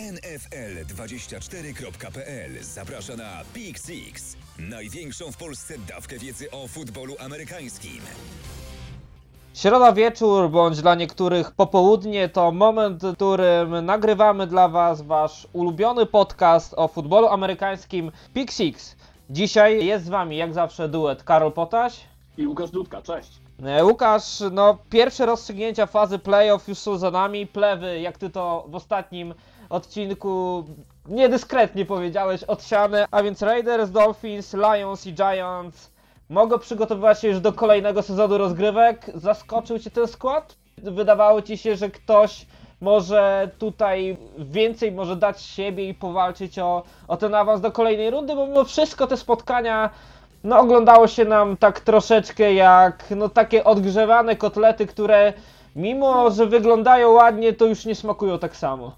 NFL24.pl zaprasza na Pick Six, największą w Polsce dawkę wiedzy o futbolu amerykańskim. Środa wieczór, bądź dla niektórych popołudnie, to moment, w którym nagrywamy dla Was Wasz ulubiony podcast o futbolu amerykańskim Pick Six. Dzisiaj jest z Wami, jak zawsze, duet Karol Potaś. I Łukasz Dudka, cześć. E, Łukasz, no pierwsze rozstrzygnięcia fazy playoff już są za nami. Plewy, jak Ty to w ostatnim odcinku niedyskretnie powiedziałeś, odsiane. A więc Raiders, Dolphins, Lions i Giants mogą przygotowywać się już do kolejnego sezonu rozgrywek. Zaskoczył Cię ten skład? Wydawało Ci się, że ktoś może tutaj więcej może dać siebie i powalczyć o, o ten awans do kolejnej rundy, bo mimo wszystko te spotkania no oglądało się nam tak troszeczkę jak no takie odgrzewane kotlety, które mimo, że wyglądają ładnie, to już nie smakują tak samo.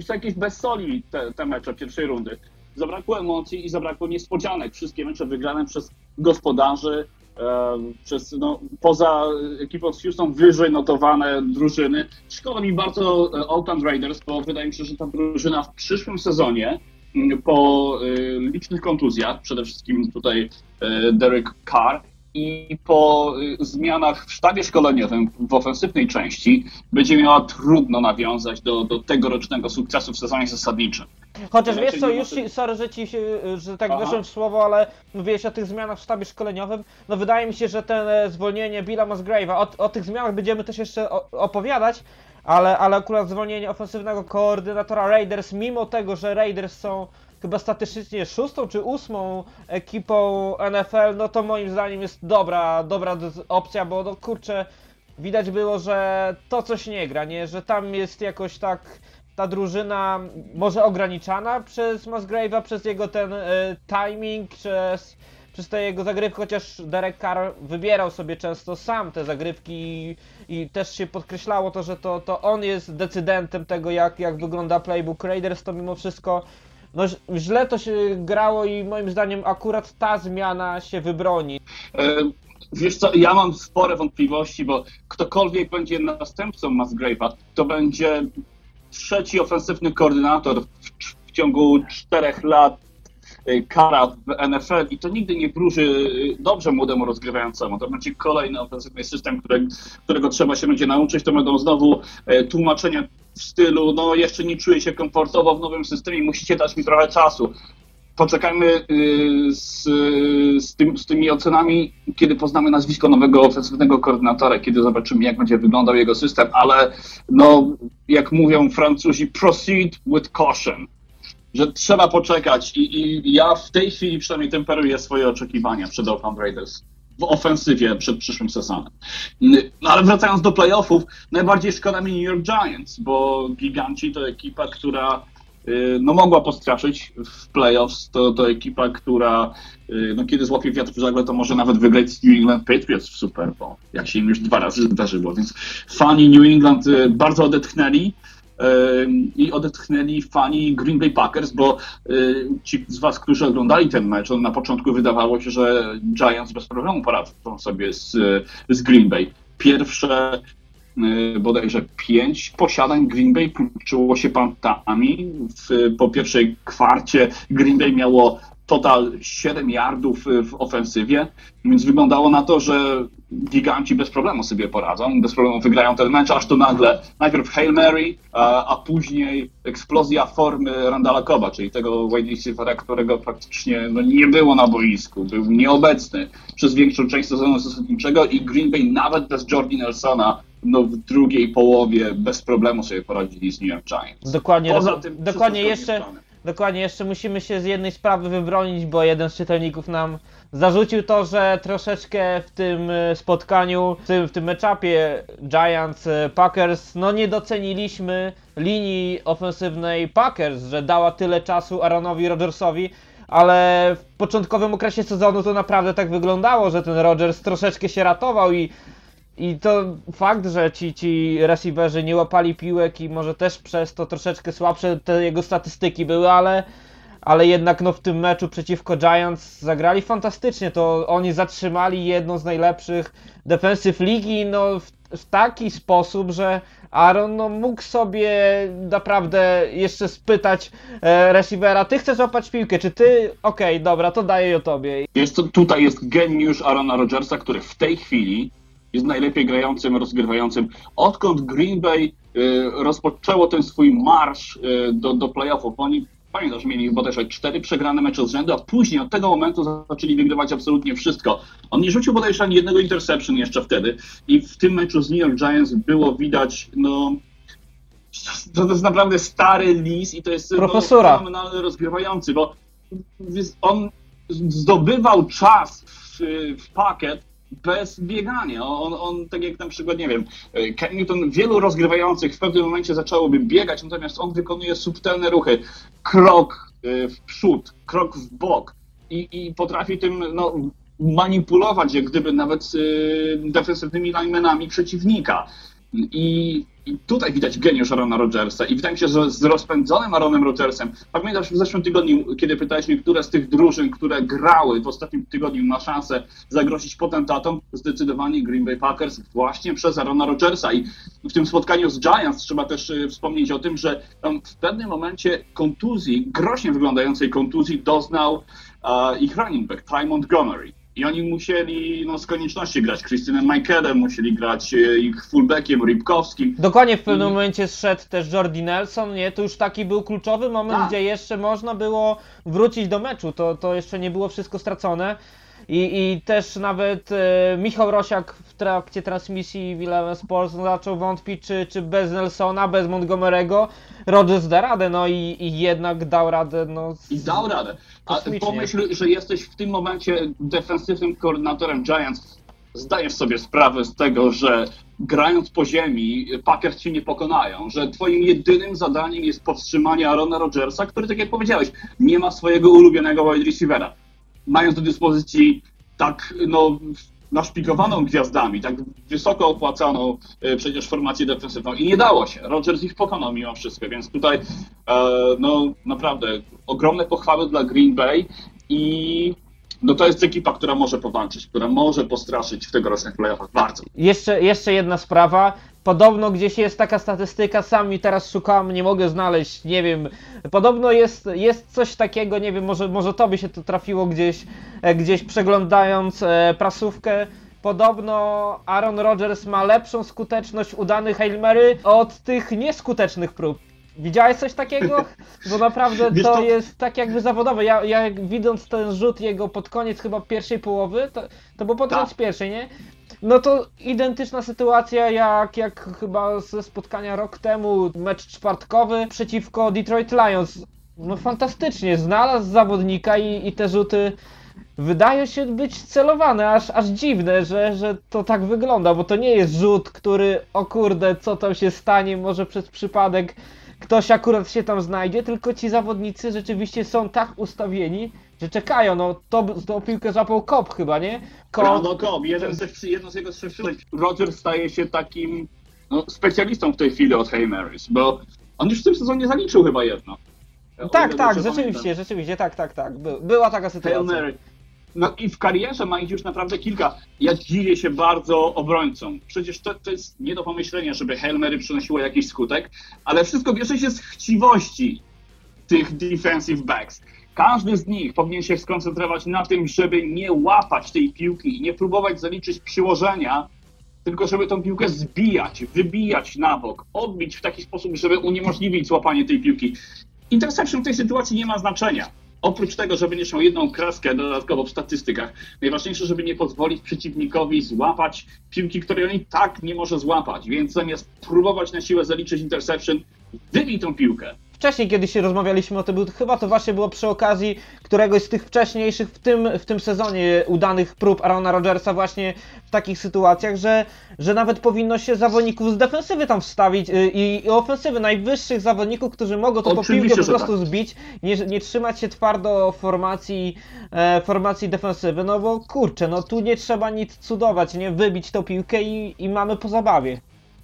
Już jakieś bez soli te, te mecze pierwszej rundy. Zabrakło emocji i zabrakło niespodzianek. Wszystkie mecze wygrane przez gospodarzy, e, przez no, poza ekipą z Houston wyżej notowane drużyny. Szkoda mi bardzo e, Oakland Raiders, bo wydaje mi się, że ta drużyna w przyszłym sezonie m, po e, licznych kontuzjach, przede wszystkim tutaj e, Derek Carr, i po y, zmianach w sztabie szkoleniowym w ofensywnej części będzie miała trudno nawiązać do, do tegorocznego sukcesu w sezonie zasadniczym. Chociaż wiesz co, już ci, sorry, że ci że tak weszłem w słowo, ale mówiłeś o tych zmianach w sztabie szkoleniowym. No wydaje mi się, że ten e, zwolnienie Billa Musgrave'a, o, o tych zmianach będziemy też jeszcze opowiadać, ale, ale akurat zwolnienie ofensywnego koordynatora Raiders, mimo tego, że Raiders są chyba statystycznie szóstą czy ósmą ekipą NFL, no to moim zdaniem jest dobra, dobra opcja, bo no kurczę, widać było, że to coś nie gra, nie? Że tam jest jakoś tak ta drużyna może ograniczana przez Musgrave'a, przez jego ten e, timing, przez, przez te jego zagrywki, chociaż Derek Carr wybierał sobie często sam te zagrywki i, i też się podkreślało to, że to, to on jest decydentem tego, jak, jak wygląda playbook Raiders, to mimo wszystko no, źle to się grało i moim zdaniem akurat ta zmiana się wybroni. E, Wiesz co, ja mam spore wątpliwości, bo ktokolwiek będzie następcą Musgrave'a, to będzie trzeci ofensywny koordynator w, w ciągu czterech lat kara w NFL i to nigdy nie wróży e, dobrze młodemu rozgrywającemu. To będzie kolejny ofensywny system, które, którego trzeba się będzie nauczyć. To będą znowu e, tłumaczenia w stylu, no jeszcze nie czuję się komfortowo w nowym systemie, musicie dać mi trochę czasu. Poczekajmy y, z, z, tym, z tymi ocenami, kiedy poznamy nazwisko nowego ofensywnego koordynatora, kiedy zobaczymy, jak będzie wyglądał jego system, ale no, jak mówią Francuzi, proceed with caution, że trzeba poczekać i, i ja w tej chwili przynajmniej temperuję swoje oczekiwania przed Oakland Raiders w ofensywie przed przyszłym sezonem. No ale wracając do playoffów, najbardziej szkoda mi New York Giants, bo Giganci to ekipa, która y, no, mogła postraszyć w playoffs. To, to ekipa, która y, no, kiedy złapie wiatr w żagle, to może nawet wygrać z New England Patriots w Super Bowl, jak się im już dwa razy zdarzyło. Więc fani New England y, bardzo odetchnęli i odetchnęli fani Green Bay Packers, bo y, ci z was, którzy oglądali ten mecz, on na początku wydawało się, że Giants bez problemu poradzą sobie z, z Green Bay. Pierwsze y, bodajże pięć posiadań Green Bay kończyło się pantami. W, po pierwszej kwarcie Green Bay miało total 7 yardów y, w ofensywie, więc wyglądało na to, że giganci bez problemu sobie poradzą, bez problemu wygrają ten mecz, aż to nagle najpierw Hail Mary, a, a później eksplozja formy Randala Coba, czyli tego wide receivera, którego praktycznie no, nie było na boisku, był nieobecny przez większą część sezonu zasadniczego i Green Bay nawet bez Jordi Nelsona no, w drugiej połowie bez problemu sobie poradzili z New York Giants. Dokładnie, Poza tym dokładnie jeszcze. Dokładnie jeszcze musimy się z jednej sprawy wybronić, bo jeden z czytelników nam zarzucił to, że troszeczkę w tym e, spotkaniu, w tym, w tym meczapie Giants e, no nie doceniliśmy linii ofensywnej Packers, że dała tyle czasu Aaronowi Rodgersowi, ale w początkowym okresie sezonu to naprawdę tak wyglądało, że ten Rodgers troszeczkę się ratował i i to fakt, że ci, ci receiverzy nie łapali piłek i może też przez to troszeczkę słabsze te jego statystyki były, ale, ale jednak no w tym meczu przeciwko Giants zagrali fantastycznie. To oni zatrzymali jedną z najlepszych defensyw ligi, no w- w taki sposób, że Aaron no, mógł sobie naprawdę jeszcze spytać e, receivera, ty chcesz łapać piłkę, czy ty, okej, dobra, to daję ją tobie. Jest tutaj jest geniusz Arona Rodgersa, który w tej chwili jest najlepiej grającym, rozgrywającym. Odkąd Green Bay y, rozpoczęło ten swój marsz y, do, do playoffów, bo oni pamiętasz, mieli bodajże cztery przegrane mecze z rzędu, a później od tego momentu zaczęli wygrywać absolutnie wszystko. On nie rzucił bodajże ani jednego interception jeszcze wtedy i w tym meczu z New York Giants było widać, no to jest naprawdę stary lis i to jest Profesora. No, fenomenalny rozgrywający, bo on zdobywał czas w, w pakiet bez biegania. On, on, tak jak na przykład, nie wiem, Ken Newton, wielu rozgrywających w pewnym momencie zaczęłoby biegać, natomiast on wykonuje subtelne ruchy. Krok y, w przód, krok w bok i, i potrafi tym no, manipulować, jak gdyby nawet y, defensywnymi linemenami przeciwnika. I, I tutaj widać geniusz Arona Rodgersa i wydaje mi się, że z rozpędzonym Aaronem Rodgersem, pamiętasz w zeszłym tygodniu, kiedy pytałeś mnie, które z tych drużyn, które grały w ostatnim tygodniu ma szansę zagrozić potentatom, zdecydowanie Green Bay Packers właśnie przez Arona Rodgersa i w tym spotkaniu z Giants trzeba też y, wspomnieć o tym, że w pewnym momencie kontuzji, groźnie wyglądającej kontuzji doznał uh, ich running back, Ty Montgomery. I oni musieli no, z konieczności grać Christinem Michaelem, musieli grać e, ich fullbackiem Rybkowskim. Dokładnie w pewnym momencie zszedł też Jordi Nelson, nie? To już taki był kluczowy moment, Tak. gdzie jeszcze można było wrócić do meczu, to, to jeszcze nie było wszystko stracone. I, i też nawet e, Michał Rosiak w trakcie transmisji w Eleven Sports zaczął wątpić, czy, czy bez Nelsona, bez Montgomery'ego Rodgers da radę, no i, i jednak dał radę, no. z- I dał radę. A Kosmicznie. pomyśl, że jesteś w tym momencie defensywnym koordynatorem Giants. Zdajesz sobie sprawę z tego, że grając po ziemi, Packers ci nie pokonają, że twoim jedynym zadaniem jest powstrzymanie Arona Rodgersa, który, tak jak powiedziałeś, nie ma swojego ulubionego wide receivera. Mając do dyspozycji tak, no, naszpikowaną gwiazdami, tak wysoko opłacaną e, przecież formację defensywną i nie dało się. Rodgers ich pokonał mimo wszystko, więc tutaj e, no naprawdę ogromne pochwały dla Green Bay i no to jest ekipa, która może powalczyć, która może postraszyć w tegorocznych playoffach bardzo. Jeszcze, jeszcze jedna sprawa. Podobno gdzieś jest taka statystyka, sami teraz szukam, nie mogę znaleźć, nie wiem. Podobno jest, jest coś takiego, nie wiem, może, może tobie się to trafiło gdzieś, e, gdzieś przeglądając e, prasówkę. Podobno Aaron Rodgers ma lepszą skuteczność udanych Hail Mary od tych nieskutecznych prób. Widziałeś coś takiego? Bo naprawdę Wiesz to co? jest tak jakby zawodowe. Ja, ja widząc ten rzut jego pod koniec chyba pierwszej połowy, to, to było pod Tak. koniec pierwszej, nie? No to identyczna sytuacja jak, jak chyba ze spotkania rok temu, mecz czwartkowy przeciwko Detroit Lions. No fantastycznie, znalazł zawodnika i, i te rzuty wydają się być celowane, aż, aż dziwne, że, że to tak wygląda, bo to nie jest rzut, który, o kurde, co tam się stanie, może przez przypadek ktoś akurat się tam znajdzie, tylko ci zawodnicy rzeczywiście są tak ustawieni, że czekają, no to, to piłkę złapał Kop chyba, nie? Kop, Brando Cobb, jeden ze, przy- jedno z jego przylecień. Rodgers staje się takim no, specjalistą w tej chwili od Hail Marys, bo on już w tym sezonie zaliczył chyba jedno. Tak, tak, rzeczywiście, pamiętam. rzeczywiście, tak, tak, tak, By, była taka Hail sytuacja. Mary. No i w karierze ma ich już naprawdę kilka. Ja dziwię się bardzo obrońcom. Przecież to, to jest nie do pomyślenia, żeby Hail Mary przynosiło jakiś skutek, ale wszystko bierze się z chciwości tych defensive backs. Każdy z nich powinien się skoncentrować na tym, żeby nie łapać tej piłki i nie próbować zaliczyć przyłożenia, tylko żeby tą piłkę zbijać, wybijać na bok, odbić w taki sposób, żeby uniemożliwić złapanie tej piłki. Interception w tej sytuacji nie ma znaczenia. Oprócz tego, żeby nie miał jedną kreskę dodatkowo w statystykach, najważniejsze, żeby nie pozwolić przeciwnikowi złapać piłki, której on i tak nie może złapać. Więc zamiast próbować na siłę zaliczyć interception, wybij tą piłkę. Wcześniej, kiedy się rozmawialiśmy o tym, chyba to właśnie było przy okazji któregoś z tych wcześniejszych w tym, w tym sezonie udanych prób Arona Rodgersa właśnie w takich sytuacjach, że, że nawet powinno się zawodników z defensywy tam wstawić yy, i, i ofensywy najwyższych zawodników, którzy mogą to po Oczywiście, piłkę po prostu zbić, nie, nie trzymać się twardo formacji, e, formacji defensywy, no bo kurczę, no tu nie trzeba nic cudować, nie wybić tą piłkę i, i mamy po zabawie.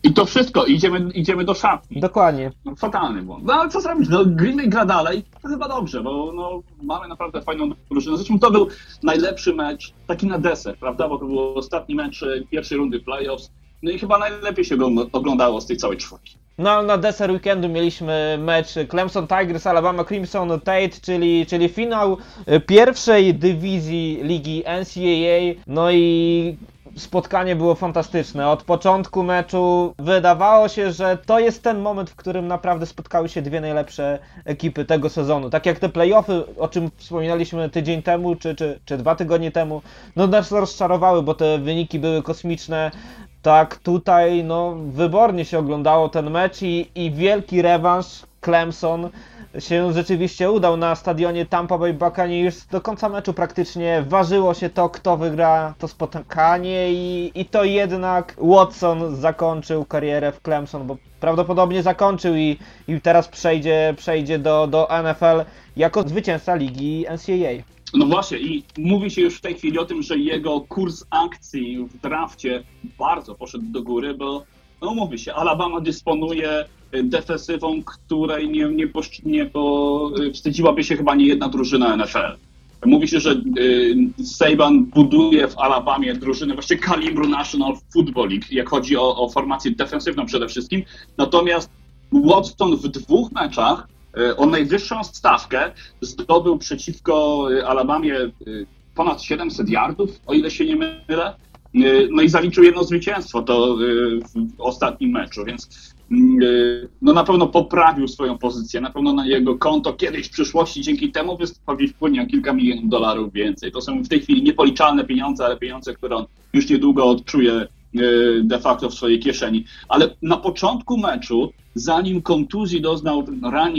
I to wszystko, idziemy, idziemy do szatni. Dokładnie. No, fatalny błąd. No ale co zrobić? No, Green Bay gra dalej, to chyba dobrze, bo no, mamy naprawdę fajną drużynę. Zresztą to był najlepszy mecz, taki na deser, prawda? Bo to był ostatni mecz pierwszej rundy playoffs. No i chyba najlepiej się go oglądało z tej całej czwórki. No, na deser weekendu mieliśmy mecz Clemson Tigers, Alabama Crimson Tate, czyli, czyli finał pierwszej dywizji ligi NCAA. No i spotkanie było fantastyczne. Od początku meczu wydawało się, że to jest ten moment, w którym naprawdę spotkały się dwie najlepsze ekipy tego sezonu. Tak jak te playoffy, o czym wspominaliśmy tydzień temu, czy, czy, czy dwa tygodnie temu, no nas rozczarowały, bo te wyniki były kosmiczne. Tak, tutaj no wybornie się oglądało ten mecz i, i wielki rewanż Clemson się rzeczywiście udał na stadionie Tampa Bay Buccaneers. Do końca meczu praktycznie ważyło się to, kto wygra to spotkanie i, i to jednak Watson zakończył karierę w Clemson, bo prawdopodobnie zakończył i, i teraz przejdzie, przejdzie do, do NFL jako zwycięzca ligi NCAA. No właśnie i mówi się już w tej chwili o tym, że jego kurs akcji w drafcie bardzo poszedł do góry, bo no mówi się, Alabama dysponuje y, defensywą, której nie, nie, nie powstydziłaby się chyba nie jedna drużyna NFL. Mówi się, że y, Saban buduje w Alabamie drużynę właśnie kalibru National Football League, jak chodzi o, o formację defensywną przede wszystkim. Natomiast Watson w dwóch meczach y, o najwyższą stawkę zdobył przeciwko y, Alabamie y, ponad 700 yardów, o ile się nie mylę. Y, No i zaliczył jedno zwycięstwo to y, w ostatnim meczu, więc y, no na pewno poprawił swoją pozycję, na pewno na jego konto kiedyś w przyszłości dzięki temu występowi wpłynie o kilka milionów dolarów więcej. To są w tej chwili niepoliczalne pieniądze, ale pieniądze, które on już niedługo odczuje de facto w swojej kieszeni. Ale na początku meczu, zanim kontuzji doznał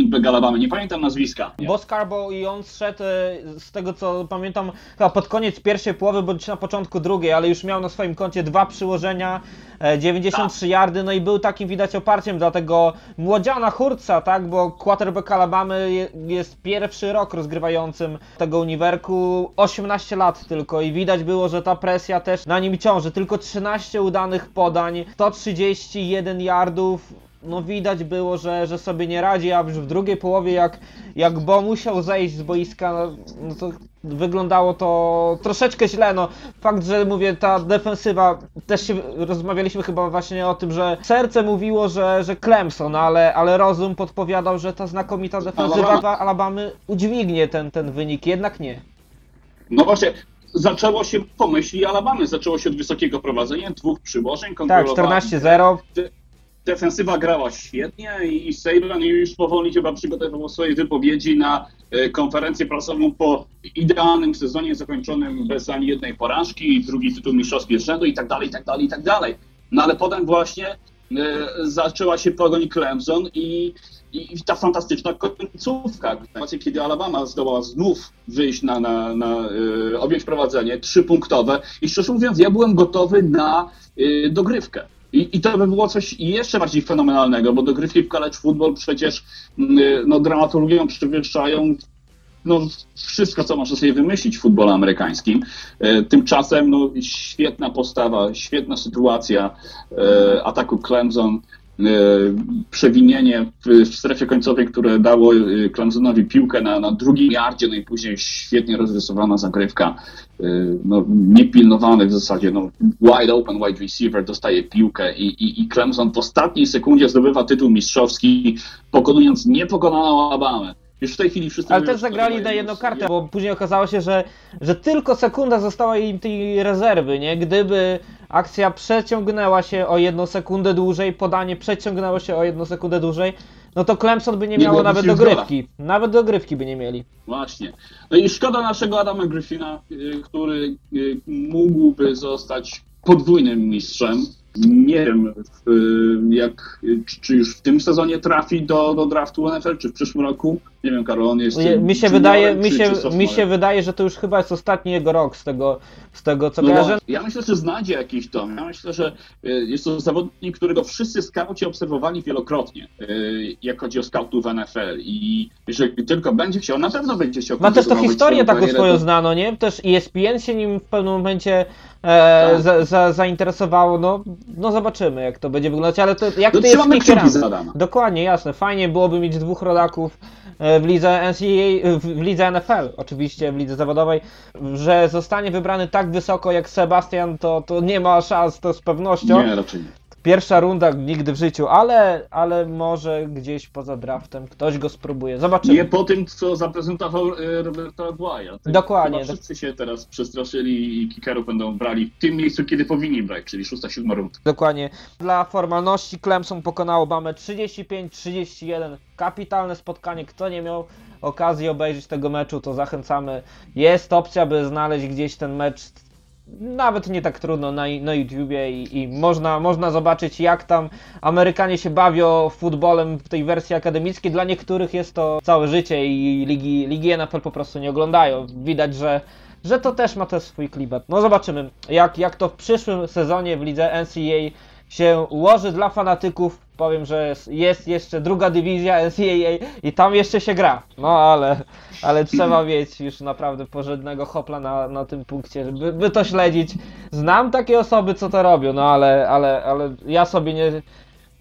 back Alabama, nie pamiętam nazwiska. Bo Scarbo i on zszedł, e, z tego co pamiętam, chyba pod koniec pierwszej połowy, bądź na początku drugiej, ale już miał na swoim koncie dwa przyłożenia, e, 93 yardy, no i był takim widać oparciem dla tego młodziana Hurca, tak, bo quarterback Alabamy je- jest pierwszy rok rozgrywającym tego uniwerku, 18 lat tylko i widać było, że ta presja też na nim ciąży, tylko 13 udanych podań, 131 yardów, no widać było, że, że sobie nie radzi, a już w drugiej połowie jak, jak Bo musiał zejść z boiska, no to wyglądało to troszeczkę źle, no fakt, że mówię, ta defensywa, też się rozmawialiśmy chyba właśnie o tym, że serce mówiło, że, że Clemson, ale, ale rozum podpowiadał, że ta znakomita defensywa Alabama. Alabamy udźwignie ten, ten wynik, jednak nie. No właśnie, zaczęło się po myśli Alabamy, zaczęło się od wysokiego prowadzenia, dwóch przyłożeń, Tak, kontrolowała 14-0, defensywa grała świetnie i, Saban już powoli chyba przygotowywał swoje wypowiedzi na e, konferencję prasową po idealnym sezonie zakończonym bez ani jednej porażki, drugi tytuł mistrzowski z rzędu i tak dalej, i tak dalej, i tak dalej. No ale potem właśnie e, zaczęła się pogoń Clemson i, i, ta fantastyczna końcówka, kiedy Alabama zdołała znów wyjść na, na, na e, objąć prowadzenie trzypunktowe i szczerze mówiąc ja byłem gotowy na dogrywkę. I, I to by było coś jeszcze bardziej fenomenalnego, bo dogrywki w college football przecież mm, no, dramaturgią przewyższają no, wszystko, co można sobie wymyślić w futbolu amerykańskim. E, Tymczasem no, świetna postawa, świetna sytuacja e, ataku Clemson, przewinienie w, strefie końcowej, które dało e, Clemsonowi piłkę na, na drugim yardzie, no i później świetnie rozrysowana zagrywka, e, no, niepilnowany w zasadzie, no, wide open wide receiver dostaje piłkę i, i, i Clemson w ostatniej sekundzie zdobywa tytuł mistrzowski, pokonując niepokonaną Alabamę. Już w tej chwili wszyscy Ale też zagrali na jedną kartę, bo później okazało się, że, że tylko sekunda została im tej rezerwy, nie? Gdyby akcja przeciągnęła się o jedną sekundę dłużej, podanie przeciągnęło się o jedną sekundę dłużej, no to Clemson by nie Nie miało nawet dogrywki. Nawet dogrywki by nie mieli. Właśnie. No i szkoda naszego Adama Griffina, y, który y, mógłby zostać podwójnym mistrzem. Nie wiem, jak, czy, już w tym sezonie trafi do, do draftu NFL, czy w przyszłym roku. Nie wiem, Karol, on jest. Je- Mi się wydaje, mi czy się, mi się wydaje, że to już chyba jest ostatni jego rok z tego, z tego co No kojarzę. ja myślę, że znajdzie jakiś dom. Ja myślę, że y, jest to zawodnik, którego wszyscy skauci obserwowali wielokrotnie, y, jak chodzi o skautów w NFL. I jeżeli tylko będzie chciał, na pewno będzie chciał. Ma też to historię taką swoją to- znaną, nie? Też E ESPN się nim w pewnym momencie e, Tak. za, za, zainteresowało, no, no zobaczymy jak to będzie wyglądać, ale to jak No to jest kciuki kickerami? za Adama. Dokładnie, jasne, fajnie byłoby mieć dwóch rodaków e, w lidze NCAA, w w lidze NFL, oczywiście w lidze zawodowej, że zostanie wybrany tak wysoko jak Sebastian, to, to nie ma szans, to z pewnością. Nie, raczej nie. Pierwsza runda nigdy w życiu, ale, ale może gdzieś poza draftem ktoś go spróbuje. Zobaczymy. Nie po tym, co zaprezentował e, Roberta Aguaya. Dokładnie. Chyba wszyscy się teraz przestraszyli i kickerów będą brali w tym miejscu, kiedy powinni brać, czyli 6-7 rund. Dokładnie. Dla formalności Clemson pokonało Bamę 35-31. Kapitalne spotkanie. Kto nie miał okazji obejrzeć tego meczu, to zachęcamy. Jest opcja, by znaleźć gdzieś ten mecz. Nawet nie tak trudno na, na YouTubie i, i można, można zobaczyć jak tam Amerykanie się bawią futbolem w tej wersji akademickiej. Dla niektórych jest to całe życie i ligi, ligi NFL po prostu nie oglądają. Widać, że, że to też ma też swój klimat. No zobaczymy jak, jak to w przyszłym sezonie w lidze NCAA się ułoży dla fanatyków. Powiem, że jest, jest jeszcze druga dywizja NCAA i tam jeszcze się gra. No ale, ale trzeba mieć już naprawdę porządnego hopla na, na tym punkcie, żeby by to śledzić. Znam takie osoby, co to robią, no ale, ale, ale ja sobie nie.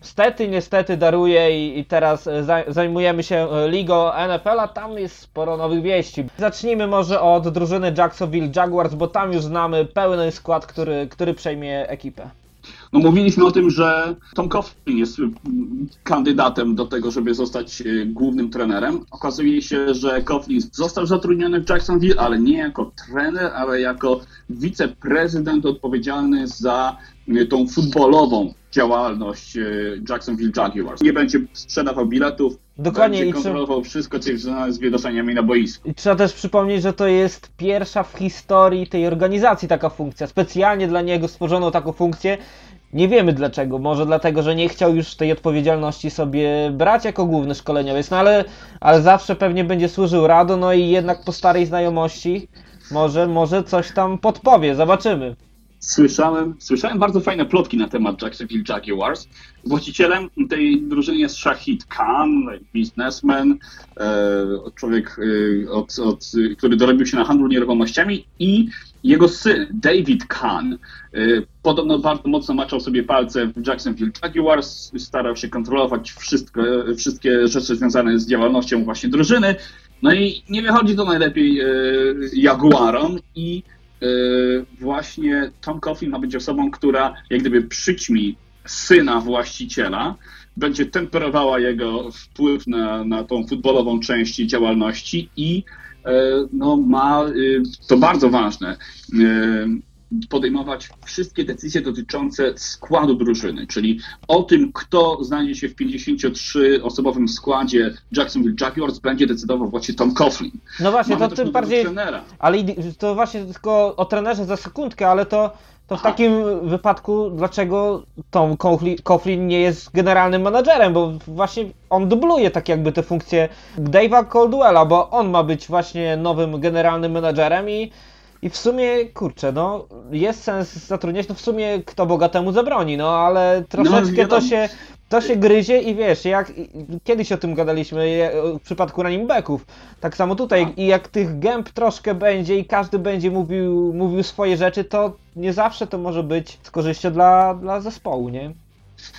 Stety, niestety daruję i, i teraz zaj- zajmujemy się ligą NFL, a tam jest sporo nowych wieści. Zacznijmy może od drużyny Jacksonville Jaguars, bo tam już znamy pełny skład, który, który przejmie ekipę. No mówiliśmy o tym, że Tom Coughlin jest mm, kandydatem do tego, żeby zostać e, głównym trenerem. Okazuje się, że Coughlin został zatrudniony w Jacksonville, ale nie jako trener, ale jako wiceprezydent odpowiedzialny za e, tą futbolową działalność e, Jacksonville Jaguars. Nie będzie sprzedawał biletów, Dokładnie, i będzie kontrolował wszystko, co jest związane z wydarzeniami na boisku. I trzeba też przypomnieć, że to jest pierwsza w historii tej organizacji taka funkcja. Specjalnie dla niego stworzono taką funkcję. Nie wiemy dlaczego. Może dlatego, że nie chciał już tej odpowiedzialności sobie brać jako główny szkoleniowiec, no ale, ale zawsze pewnie będzie służył radą, no i jednak po starej znajomości może, może coś tam podpowie. Zobaczymy. Słyszałem, słyszałem bardzo fajne plotki na temat Jacksonville Jaguars. Właścicielem tej drużyny jest Shahid Khan, biznesmen, e, człowiek, e, od, od, który dorobił się na handlu nieruchomościami i jego syn, David Khan, e, podobno bardzo mocno maczał sobie palce w Jacksonville Jaguars, starał się kontrolować wszystko, wszystkie rzeczy związane z działalnością właśnie drużyny. No i nie wychodzi to najlepiej e, Jaguarom i właśnie Tom Coughlin ma być osobą, która jak gdyby przyćmi syna właściciela, będzie temperowała jego wpływ na, na tą futbolową część działalności i no, ma, e, to bardzo ważne, e, podejmować wszystkie decyzje dotyczące składu drużyny, czyli o tym, kto znajdzie się w 53-osobowym składzie Jacksonville Jaguars, będzie decydował właśnie Tom Coughlin. No właśnie, Mamy to tym bardziej. trenera. Ale to właśnie tylko o trenerze za sekundkę, ale to, to w Aha. takim wypadku, dlaczego Tom Coughlin- nie jest generalnym menadżerem, bo właśnie on dubluje tak jakby te funkcje Dave'a Caldwella, bo on ma być właśnie nowym generalnym menadżerem i, i w sumie, kurczę, no jest sens zatrudniać, no w sumie kto bogatemu zabroni, no ale troszeczkę to wiadomo. się... To się gryzie i wiesz, jak kiedyś o tym gadaliśmy w przypadku running backów. Tak samo tutaj i jak tych gęb troszkę będzie i każdy będzie mówił, mówił swoje rzeczy, to nie zawsze to może być z korzyścią dla, dla zespołu, nie?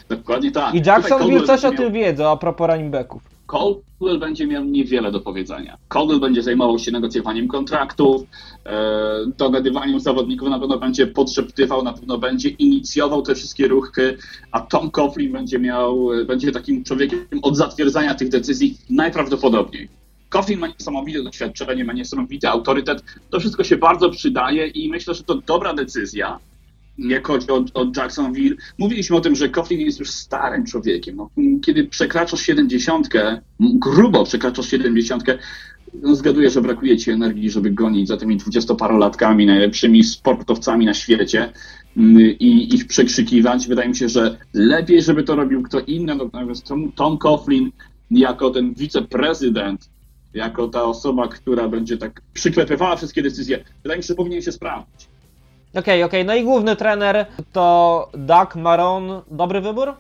Dokładnie tak. I Jacksonville Caldwell coś o tym wiedzą a propos running backów. Caldwell będzie miał niewiele do powiedzenia. Caldwell będzie zajmował się negocjowaniem kontraktów, e, dogadywaniem zawodników, na pewno będzie podszeptywał, na pewno będzie inicjował te wszystkie ruchy, a Tom Coughlin będzie miał, będzie takim człowiekiem od zatwierdzania tych decyzji najprawdopodobniej. Coughlin ma niesamowite doświadczenie, ma niesamowity autorytet, to wszystko się bardzo przydaje i myślę, że to dobra decyzja jak chodzi o, o Jacksonville. Mówiliśmy o tym, że Coughlin jest już starym człowiekiem. No, kiedy przekraczasz 70, grubo przekraczasz 70, no, zgaduję, że brakuje ci energii, żeby gonić za tymi dwudziestoparolatkami, najlepszymi sportowcami na świecie mm, i ich przekrzykiwać. Wydaje mi się, że lepiej, żeby to robił kto inny. Natomiast Tom, Tom Coughlin jako ten wiceprezydent, jako ta osoba, która będzie tak przyklepywała wszystkie decyzje, wydaje mi się, że powinien się sprawdzić. Okej, okej, no i główny trener to Doug Maron. Dobry wybór?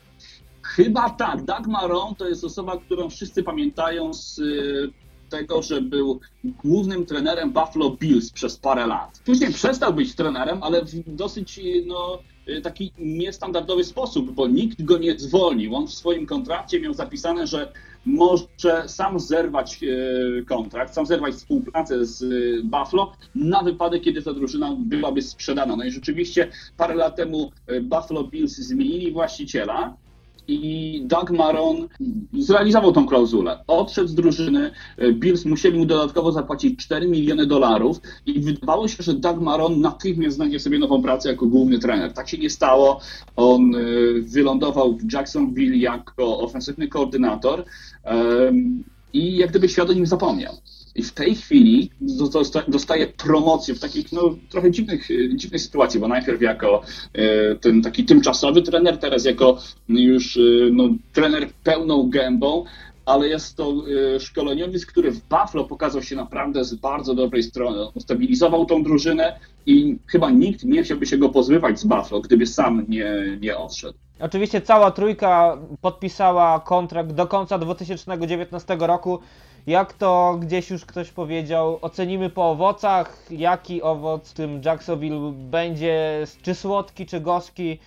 Chyba tak. Doug Maron to jest osoba, którą wszyscy pamiętają z y, tego, że był głównym trenerem Buffalo Bills przez parę lat. Później przestał być trenerem, ale w dosyć no, taki niestandardowy sposób, bo nikt go nie zwolnił. On w swoim kontrakcie miał zapisane, że może sam zerwać e, kontrakt, sam zerwać współpracę z e, Buffalo na wypadek, kiedy ta drużyna byłaby sprzedana. No i rzeczywiście parę lat temu Buffalo Bills zmienili właściciela i Doug Maron zrealizował tą klauzulę. Odszedł z drużyny, Bills musieli mu dodatkowo zapłacić 4 miliony dolarów i wydawało się, że Doug Maron natychmiast znajdzie sobie nową pracę jako główny trener. Tak się nie stało. On e, wylądował w Jacksonville jako ofensywny koordynator i jak gdyby świat o nim zapomniał. I w tej chwili dosta- dostaje promocję w takich no, trochę dziwnych, dziwnej sytuacji, bo najpierw jako e, ten taki tymczasowy trener, teraz jako już e, no, trener pełną gębą, ale jest to e, szkoleniowiec, który w Buffalo pokazał się naprawdę z bardzo dobrej strony. Ustabilizował tą drużynę i chyba nikt nie chciałby się go pozbywać z Buffalo, gdyby sam nie, nie odszedł. Oczywiście cała trójka podpisała kontrakt do końca 2019 roku. Jak to gdzieś już ktoś powiedział, ocenimy po owocach, jaki owoc w tym Jacksonville będzie, czy słodki, czy gorzki.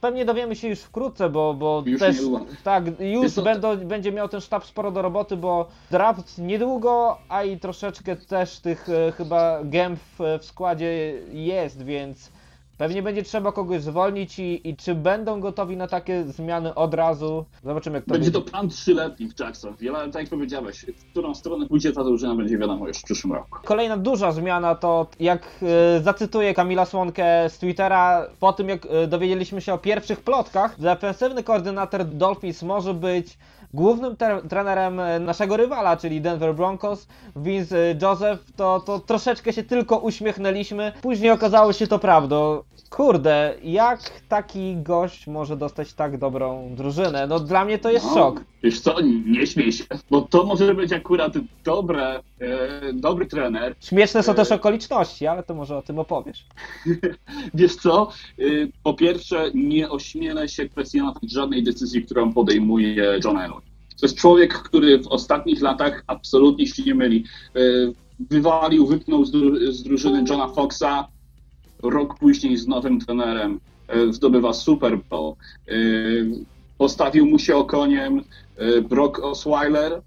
Pewnie dowiemy się już wkrótce, bo, bo Już też tak, już to- będą, będzie miał ten sztab sporo do roboty, bo draft niedługo, a i troszeczkę też tych e, chyba gęb w, w składzie jest, więc Pewnie będzie trzeba kogoś zwolnić i, i czy będą gotowi na takie zmiany od razu? Zobaczymy jak to Będzie będzie. to plan trzyletni w Jacksonville, ale tak jak powiedziałeś, w którą stronę pójdzie ta drużyna będzie wiadomo już w przyszłym roku. Kolejna duża zmiana to, jak e, zacytuję Kamila Słonkę z Twittera, po tym jak e, dowiedzieliśmy się o pierwszych plotkach, defensywny koordynator Dolphins może być głównym tre trenerem e, naszego rywala, czyli Denver Broncos, Vince e, Joseph, to, to troszeczkę się tylko uśmiechnęliśmy. Później okazało się to prawdą. Kurde, jak taki gość może dostać tak dobrą drużynę? No dla mnie to jest No, szok. Wiesz co, nie śmiej się, bo to może być akurat dobre, e, dobry trener. Śmieszne są też E, okoliczności, ale to może o tym opowiesz. Wiesz co, y, po pierwsze nie ośmielę się kwestionować żadnej decyzji, którą podejmuje John Elway. To jest człowiek, który w ostatnich latach absolutnie się nie myli. Y, Wywalił, wypnął z, dru- z drużyny Johna Foxa, rok później z nowym trenerem y, zdobywa Super Bowl. Y, Postawił mu się okoniem Brock Osweiler,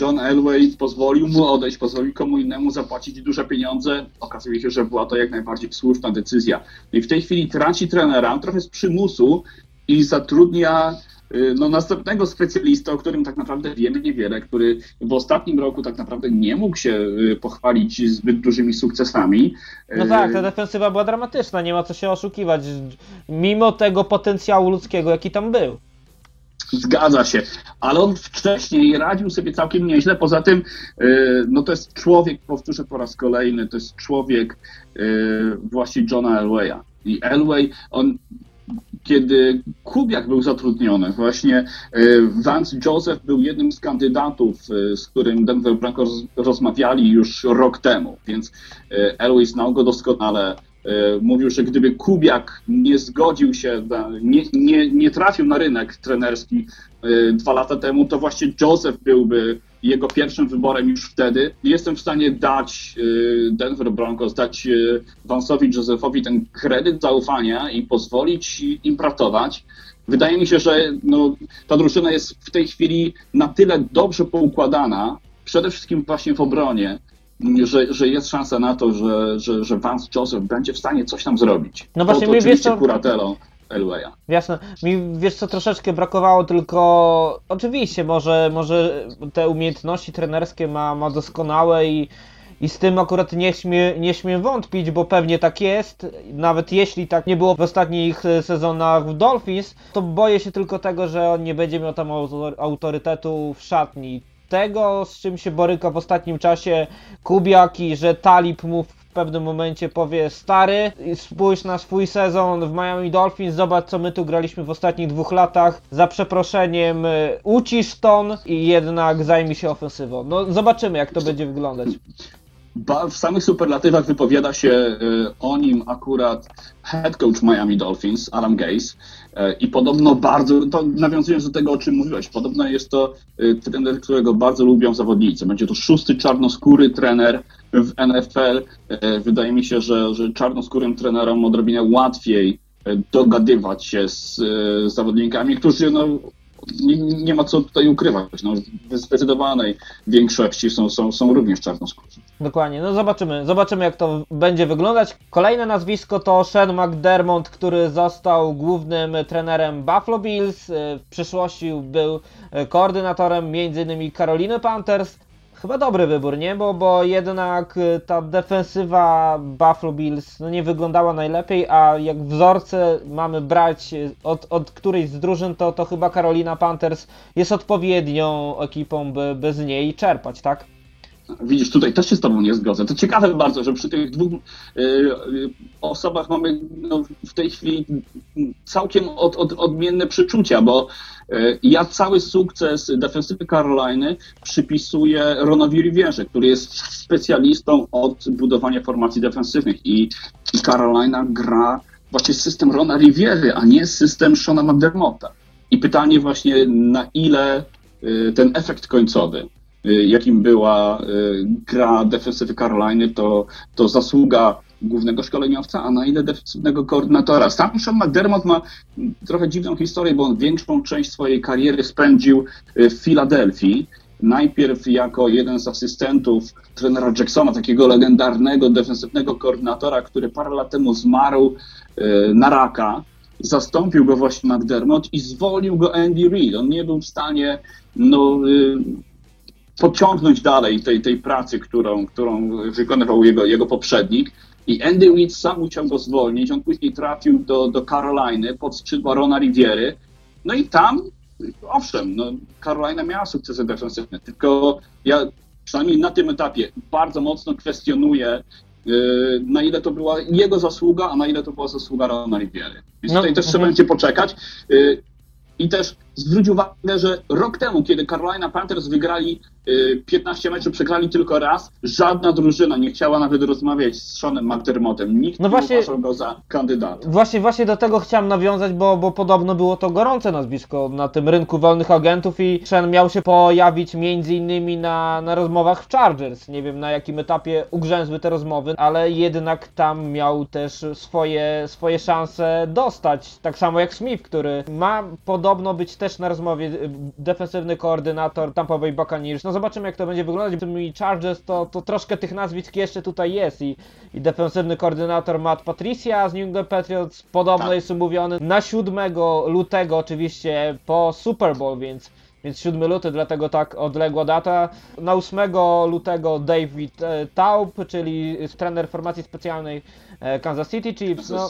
John Elway pozwolił mu odejść, pozwolił komu innemu zapłacić duże pieniądze. Okazuje się, że była to jak najbardziej słuszna decyzja. I w tej chwili traci trenera trochę z przymusu i zatrudnia no, następnego specjalista, o którym tak naprawdę wiemy niewiele, który w ostatnim roku tak naprawdę nie mógł się y, pochwalić zbyt dużymi sukcesami. No Y, tak, ta defensywa była dramatyczna, nie ma co się oszukiwać. Mimo tego potencjału ludzkiego, jaki tam był. Zgadza się, ale on wcześniej radził sobie całkiem nieźle. Poza tym, y, no to jest człowiek, powtórzę po raz kolejny, to jest człowiek y, właśnie Johna Elwaya. I Elway, on kiedy Kubiak był zatrudniony, właśnie y, Vance Joseph był jednym z kandydatów, y, z którym Denver Broncos rozmawiali już rok temu, więc y, Elway znał go doskonale. Mówił, że gdyby Kubiak nie zgodził się, nie, nie, nie trafił na rynek trenerski dwa lata temu, to właśnie Joseph byłby jego pierwszym wyborem już wtedy. Jestem w stanie dać y, Denver Broncos, dać y, Vance'owi Josephowi ten kredyt zaufania i pozwolić im pracować. Wydaje mi się, że no, ta drużyna jest w tej chwili na tyle dobrze poukładana, przede wszystkim właśnie w obronie, że, że jest szansa na to, że, że, że Vance Joseph będzie w stanie coś tam zrobić. No właśnie, Pod mi wiesz co- kuratelą Elwaya. Jasne. Mi wiesz co troszeczkę brakowało, tylko oczywiście może, może te umiejętności trenerskie ma, ma doskonałe i, i z tym akurat nie śmie, nie śmiem wątpić, bo pewnie tak jest. Nawet jeśli tak nie było w ostatnich sezonach w Dolphins, to boję się tylko tego, że on nie będzie miał tam autor- autorytetu w szatni. Tego, z czym się boryka w ostatnim czasie Kubiak i że Talib mu w pewnym momencie powie stary, spójrz na swój sezon w Miami Dolphins, zobacz co my tu graliśmy w ostatnich dwóch latach, za przeproszeniem y, ucisz ton i jednak zajmij się ofensywą. No zobaczymy jak to będzie wyglądać. w samych superlatywach wypowiada się e, o nim akurat head coach Miami Dolphins, Adam Gase. E, I podobno bardzo, to nawiązując do tego, o czym mówiłeś, podobno jest to e, trener, którego bardzo lubią zawodnicy. Będzie to szósty czarnoskóry trener w NFL. E, Wydaje mi się, że, że czarnoskórym trenerom odrobinę łatwiej dogadywać się z, z zawodnikami, którzy no, nie, nie ma co tutaj ukrywać. No, w zdecydowanej większości są, są, są również czarnoskórzy. Dokładnie, no zobaczymy, zobaczymy jak to będzie wyglądać. Kolejne nazwisko to Sean McDermott, który został głównym trenerem Buffalo Bills. W przyszłości był koordynatorem m.in. Caroliny Panthers. Chyba dobry wybór, nie? Bo, bo jednak y, ta defensywa Buffalo Bills no nie wyglądała najlepiej, a jak wzorce mamy brać y, od, od którejś z drużyn, to, to chyba Carolina Panthers jest odpowiednią ekipą, by, by z niej czerpać, tak? Widzisz, tutaj też się z Tobą nie zgodzę. To ciekawe bardzo, że przy tych dwóch y, y, osobach mamy no, w tej chwili całkiem od, od, odmienne przeczucia, bo y, ja cały sukces defensywy Caroliny przypisuję Ronowi Rivierze, który jest specjalistą od budowania formacji defensywnych i, i Carolina gra właśnie system Rona Riviery, a nie system Shona McDermotta. I pytanie właśnie, na ile y, ten efekt końcowy, jakim była y, gra defensywy Caroliny, to, to zasługa głównego szkoleniowca, a na ile defensywnego koordynatora. Sam Sean McDermott ma trochę dziwną historię, bo on większą część swojej kariery spędził y, w Filadelfii. Najpierw jako jeden z asystentów trenera Jacksona, takiego legendarnego defensywnego koordynatora, który parę lat temu zmarł y, na raka. Zastąpił go właśnie McDermott i zwolnił go Andy Reid. On nie był w stanie no, podciągnąć dalej tej, tej pracy, którą, którą wykonywał jego, jego poprzednik. I Andy Reid sam musiał go zwolnić. On później trafił do, do Caroliny pod skrzydła Rona Riviery. No i tam, owszem, no, Carolina miała sukcesy defensywne, tylko ja przynajmniej na tym etapie bardzo mocno kwestionuję, yy, na ile to była jego zasługa, a na ile to była zasługa Rona Riviery. Więc No, tutaj też mhm. trzeba będzie poczekać. Yy, I też zwróć uwagę, że rok temu, kiedy Carolina Panthers wygrali y, 15 meczów, przegrali tylko raz, żadna drużyna nie chciała nawet rozmawiać z Seanem McDermottem. Nikt No nie właśnie- uważał go za kandydata. Właśnie, właśnie do tego chciałem nawiązać, bo, bo podobno było to gorące nazwisko na tym rynku wolnych agentów i Shen miał się pojawić między innymi na, na rozmowach w Chargers. Nie wiem na jakim etapie ugrzęzły te rozmowy, ale jednak tam miał też swoje, swoje szanse dostać. Tak samo jak Smith, który ma podobno być też na rozmowie y, defensywny koordynator Tampa Bay Buccaneers. No zobaczymy jak to będzie wyglądać. Tymi Chargers to, to troszkę tych nazwisk jeszcze tutaj jest i, i defensywny koordynator Matt Patricia z New England Patriots podobno Tak. jest umówiony na 7 lutego oczywiście po Super Bowl, więc więc 7 luty, dlatego tak odległa data. Na 8 lutego David e, Taub, czyli trener formacji specjalnej e, Kansas City Chiefs. No,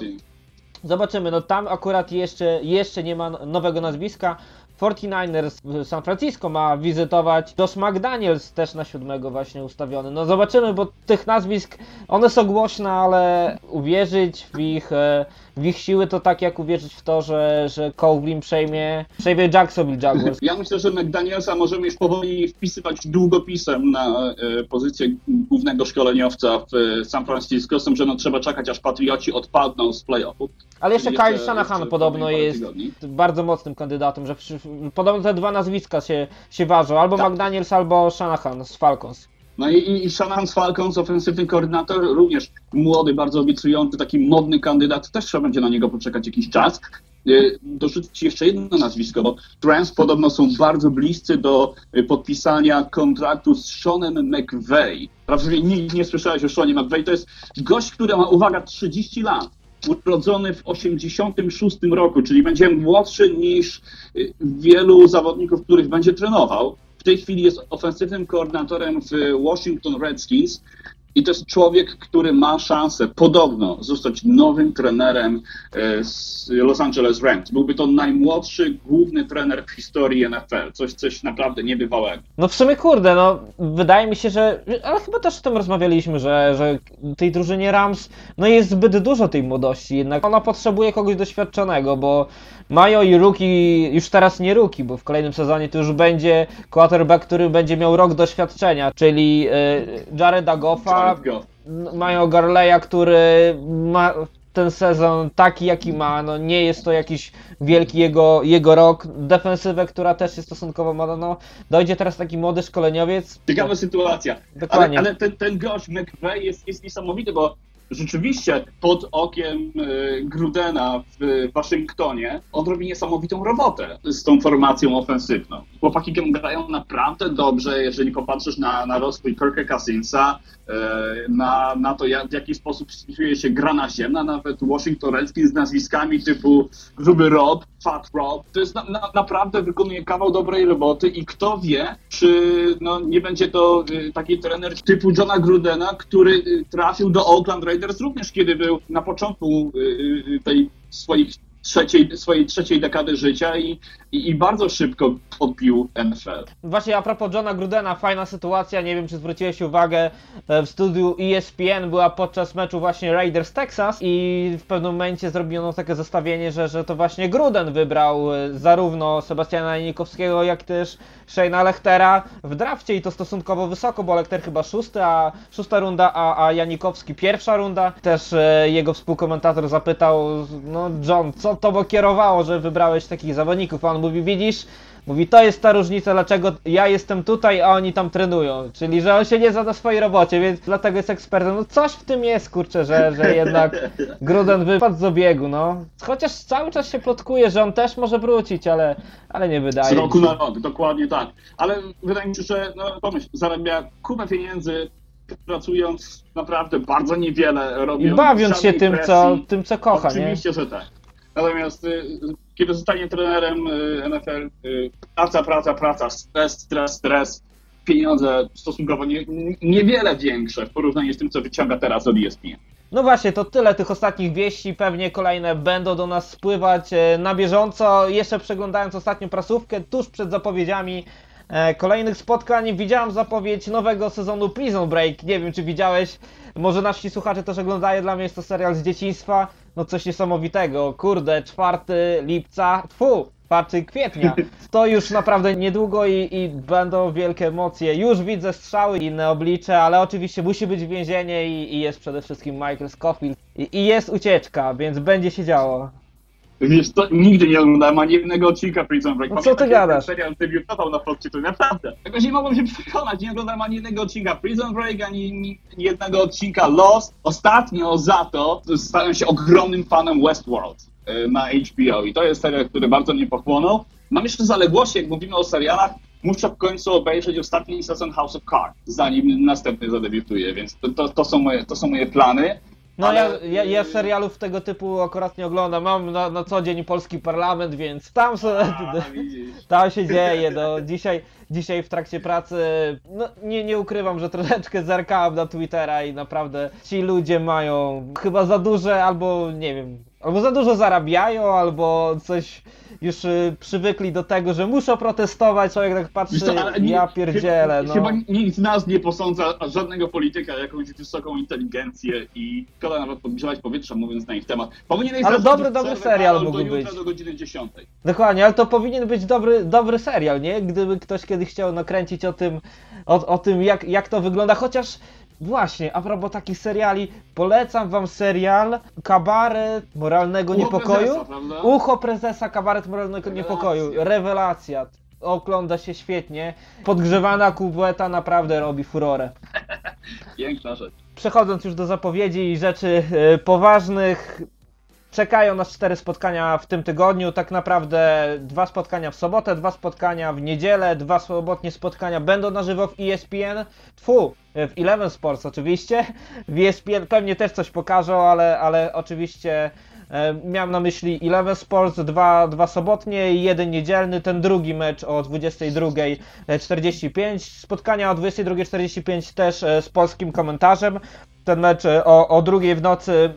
Zobaczymy, no tam akurat jeszcze, jeszcze nie ma nowego nazwiska. 49ers w San Francisco ma wizytować Josh McDaniels też na siódmego właśnie ustawiony. No zobaczymy, bo tych nazwisk, one są głośne, ale uwierzyć w ich, e, w ich siły to tak jak uwierzyć w to, że, że Coughlin przejmie, przejmie Jacksonville Jaguars. Ja myślę, że McDanielsa możemy już powoli wpisywać długopisem na e, pozycję głównego szkoleniowca w e, San Francisco, z tym, że no, trzeba czekać, aż Patrioci odpadną z playoffu. Ale jeszcze Jeszcze- Kyle Shanahan jeszcze podobno jest tygodni. bardzo mocnym kandydatem, że przy, podobno te dwa nazwiska się, się ważą, albo Tak. McDaniels, albo Shanahan z Falcons. No i, i- i Shanahan z Falcons, ofensywny koordynator, również młody, bardzo obiecujący, taki modny kandydat, też trzeba będzie na niego poczekać jakiś czas. Y, Dorzucić jeszcze jedno nazwisko, bo Trans podobno są bardzo bliscy do podpisania kontraktu z Seanem McVay. Prawdopodobnie nikt nie słyszałeś o Seanie McVay. To jest gość, który ma, uwaga, 30 lat. Urodzony w 86 roku, czyli będzie młodszy niż y, wielu zawodników, których będzie trenował. W tej chwili jest ofensywnym koordynatorem w Washington Redskins i to jest człowiek, który ma szansę podobno zostać nowym trenerem e, z Los Angeles Rams. Byłby to najmłodszy główny trener w historii NFL. Coś, coś naprawdę niebywałego. No w sumie kurde, no wydaje mi się, że. Ale chyba też o tym rozmawialiśmy, że, że tej drużynie Rams no jest zbyt dużo tej młodości, jednak ona potrzebuje kogoś doświadczonego, bo mają i rookie, już teraz nie rookie, bo w kolejnym sezonie to już będzie quarterback, który będzie miał rok doświadczenia, czyli y, Jareda Goffa ma, mają Garleya, który ma ten sezon taki jaki ma, no nie jest to jakiś wielki jego, jego rok. Defensywę, która też jest stosunkowo młoda, no dojdzie teraz taki młody szkoleniowiec. Ciekawa sytuacja. Dokładnie. Ale, ale ten, ten gość McVeigh jest, jest niesamowity, bo rzeczywiście pod okiem e, Grudena w Waszyngtonie on robi niesamowitą robotę z tą formacją ofensywną. Chłopaki grają naprawdę dobrze, jeżeli popatrzysz na, na rozwój Kirka Cousinsa, na, na to, jak, w jaki sposób spisuje się gra naziemna, nawet Washington Redskins z nazwiskami typu Gruby Rob, Fat Rob. To jest na, na, naprawdę wykonuje kawał dobrej roboty i kto wie, czy no, nie będzie to y, taki trener typu Johna Grudena, który y, trafił do Oakland Raiders również, kiedy był na początku y, tej swoich trzeciej, swojej trzeciej dekady życia i, i, i bardzo szybko podbił NFL. Właśnie a propos Johna Grudena, fajna sytuacja, nie wiem czy zwróciłeś uwagę, e, w studiu ESPN była podczas meczu właśnie Raiders Texas i w pewnym momencie zrobiono takie zestawienie, że, że to właśnie Gruden wybrał e, zarówno Sebastiana Janikowskiego, jak też Shane'a Lechtera w drafcie i to stosunkowo wysoko, bo Lechter chyba szósty, a szósta runda, a, a Janikowski pierwsza runda. Też e, jego współkomentator zapytał, no John, co to kierowało, że wybrałeś takich zawodników? A on mówi, widzisz, Mówi, to jest ta różnica, dlaczego ja jestem tutaj, a oni tam trenują. Czyli, że on się nie zna na swojej robocie, więc dlatego jest ekspertem. No coś w tym jest, kurczę, że, że jednak Gruden wypadł z obiegu, no. Chociaż cały czas się plotkuje, że on też może wrócić, ale, ale nie Z wydaje mi roku na rok, dokładnie tak. Ale wydaje mi się, że no, pomyśl, zarabia kupę pieniędzy, pracując naprawdę bardzo niewiele, I robiąc bawiąc się tym, presji. co, tym, co kocha, nie? Oczywiście, że tak. Natomiast y, kiedy zostanie trenerem y, NFL, y, praca, praca, praca, stres, stres, stres, pieniądze stosunkowo nie, nie- niewiele większe w porównaniu z tym, co wyciąga teraz od ESPN. No właśnie, to tyle tych ostatnich wieści. Pewnie kolejne będą do nas spływać na bieżąco. Jeszcze przeglądając ostatnią prasówkę, tuż przed zapowiedziami e, kolejnych spotkań, widziałem zapowiedź nowego sezonu Prison Break. Nie wiem, czy widziałeś. Może nasi słuchacze też oglądają. Dla mnie jest to serial z dzieciństwa. No coś niesamowitego. Kurde, 4 lipca, tfu, 4 kwietnia. To już naprawdę niedługo i, i będą wielkie emocje. Już widzę strzały, inne oblicze, ale oczywiście musi być więzienie i, i jest przede wszystkim Michael Scofield. I, I jest ucieczka, więc będzie się działo. Wiesz co, nigdy nie oglądałem ani jednego odcinka Prison Break. No co ty gadasz? Serial debiutował na Foxie, to naprawdę. Jakoś nie mogłem się przekonać, nie oglądałem ani jednego odcinka Prison Break, ani ni- jednego odcinka Lost. Ostatnio za to stałem się ogromnym fanem Westworld y, na HBO i to jest serial, który bardzo mnie pochłonął. Mam jeszcze zaległości, jak mówimy o serialach, muszę w końcu obejrzeć ostatni sezon House of Cards, zanim następny zadebiutuje, więc to, to, to, są, moje, to są moje plany. No Ale, ja, ja, ja serialów tego typu akurat nie oglądam. Mam na, na co dzień polski parlament, więc tam. A. Tam się dzieje, no dzisiaj, dzisiaj w trakcie pracy, no nie, nie ukrywam, że troszeczkę zerkałem na Twittera i naprawdę ci ludzie mają chyba za duże albo nie wiem, albo za dużo zarabiają, albo coś już y, przywykli do tego, że muszą protestować, człowiek tak patrzy, Wiesz co, ale nie- ja pierdzielę, chyba, no. Chyba nikt z nas nie posądza żadnego polityka jakąś wysoką inteligencję i szkoda nawet podgrzewać powietrza, mówiąc na ich temat. Powinieneś Ale dobry, dobry serial do mógłby być. do godziny 10. Dokładnie, ale to powinien być dobry, dobry serial, nie? Gdyby ktoś kiedyś chciał nakręcić o tym, o, o tym jak, jak to wygląda, chociaż właśnie, a propos takich seriali, polecam wam serial Kabaret Moralnego Ucho Niepokoju. prezesa, prawda? Ucho prezesa Kabaret Moralnego Rewelacja. Niepokoju. Rewelacja. Ogląda się świetnie. Podgrzewana kuweta naprawdę robi furorę. Piękna rzecz. Przechodząc już do zapowiedzi i rzeczy e, poważnych, czekają nas cztery spotkania w tym tygodniu. Tak naprawdę dwa spotkania w sobotę, dwa spotkania w niedzielę, dwa sobotnie spotkania będą na żywo w ESPN. Tfu, w Eleven Sports oczywiście. W ESPN pewnie też coś pokażą, ale, ale oczywiście e, miałem na myśli Eleven Sports, dwa, dwa sobotnie i jeden niedzielny, ten drugi mecz o 22.45. Spotkania o 22.45 też e, z polskim komentarzem. Ten mecz e, o, o drugiej w nocy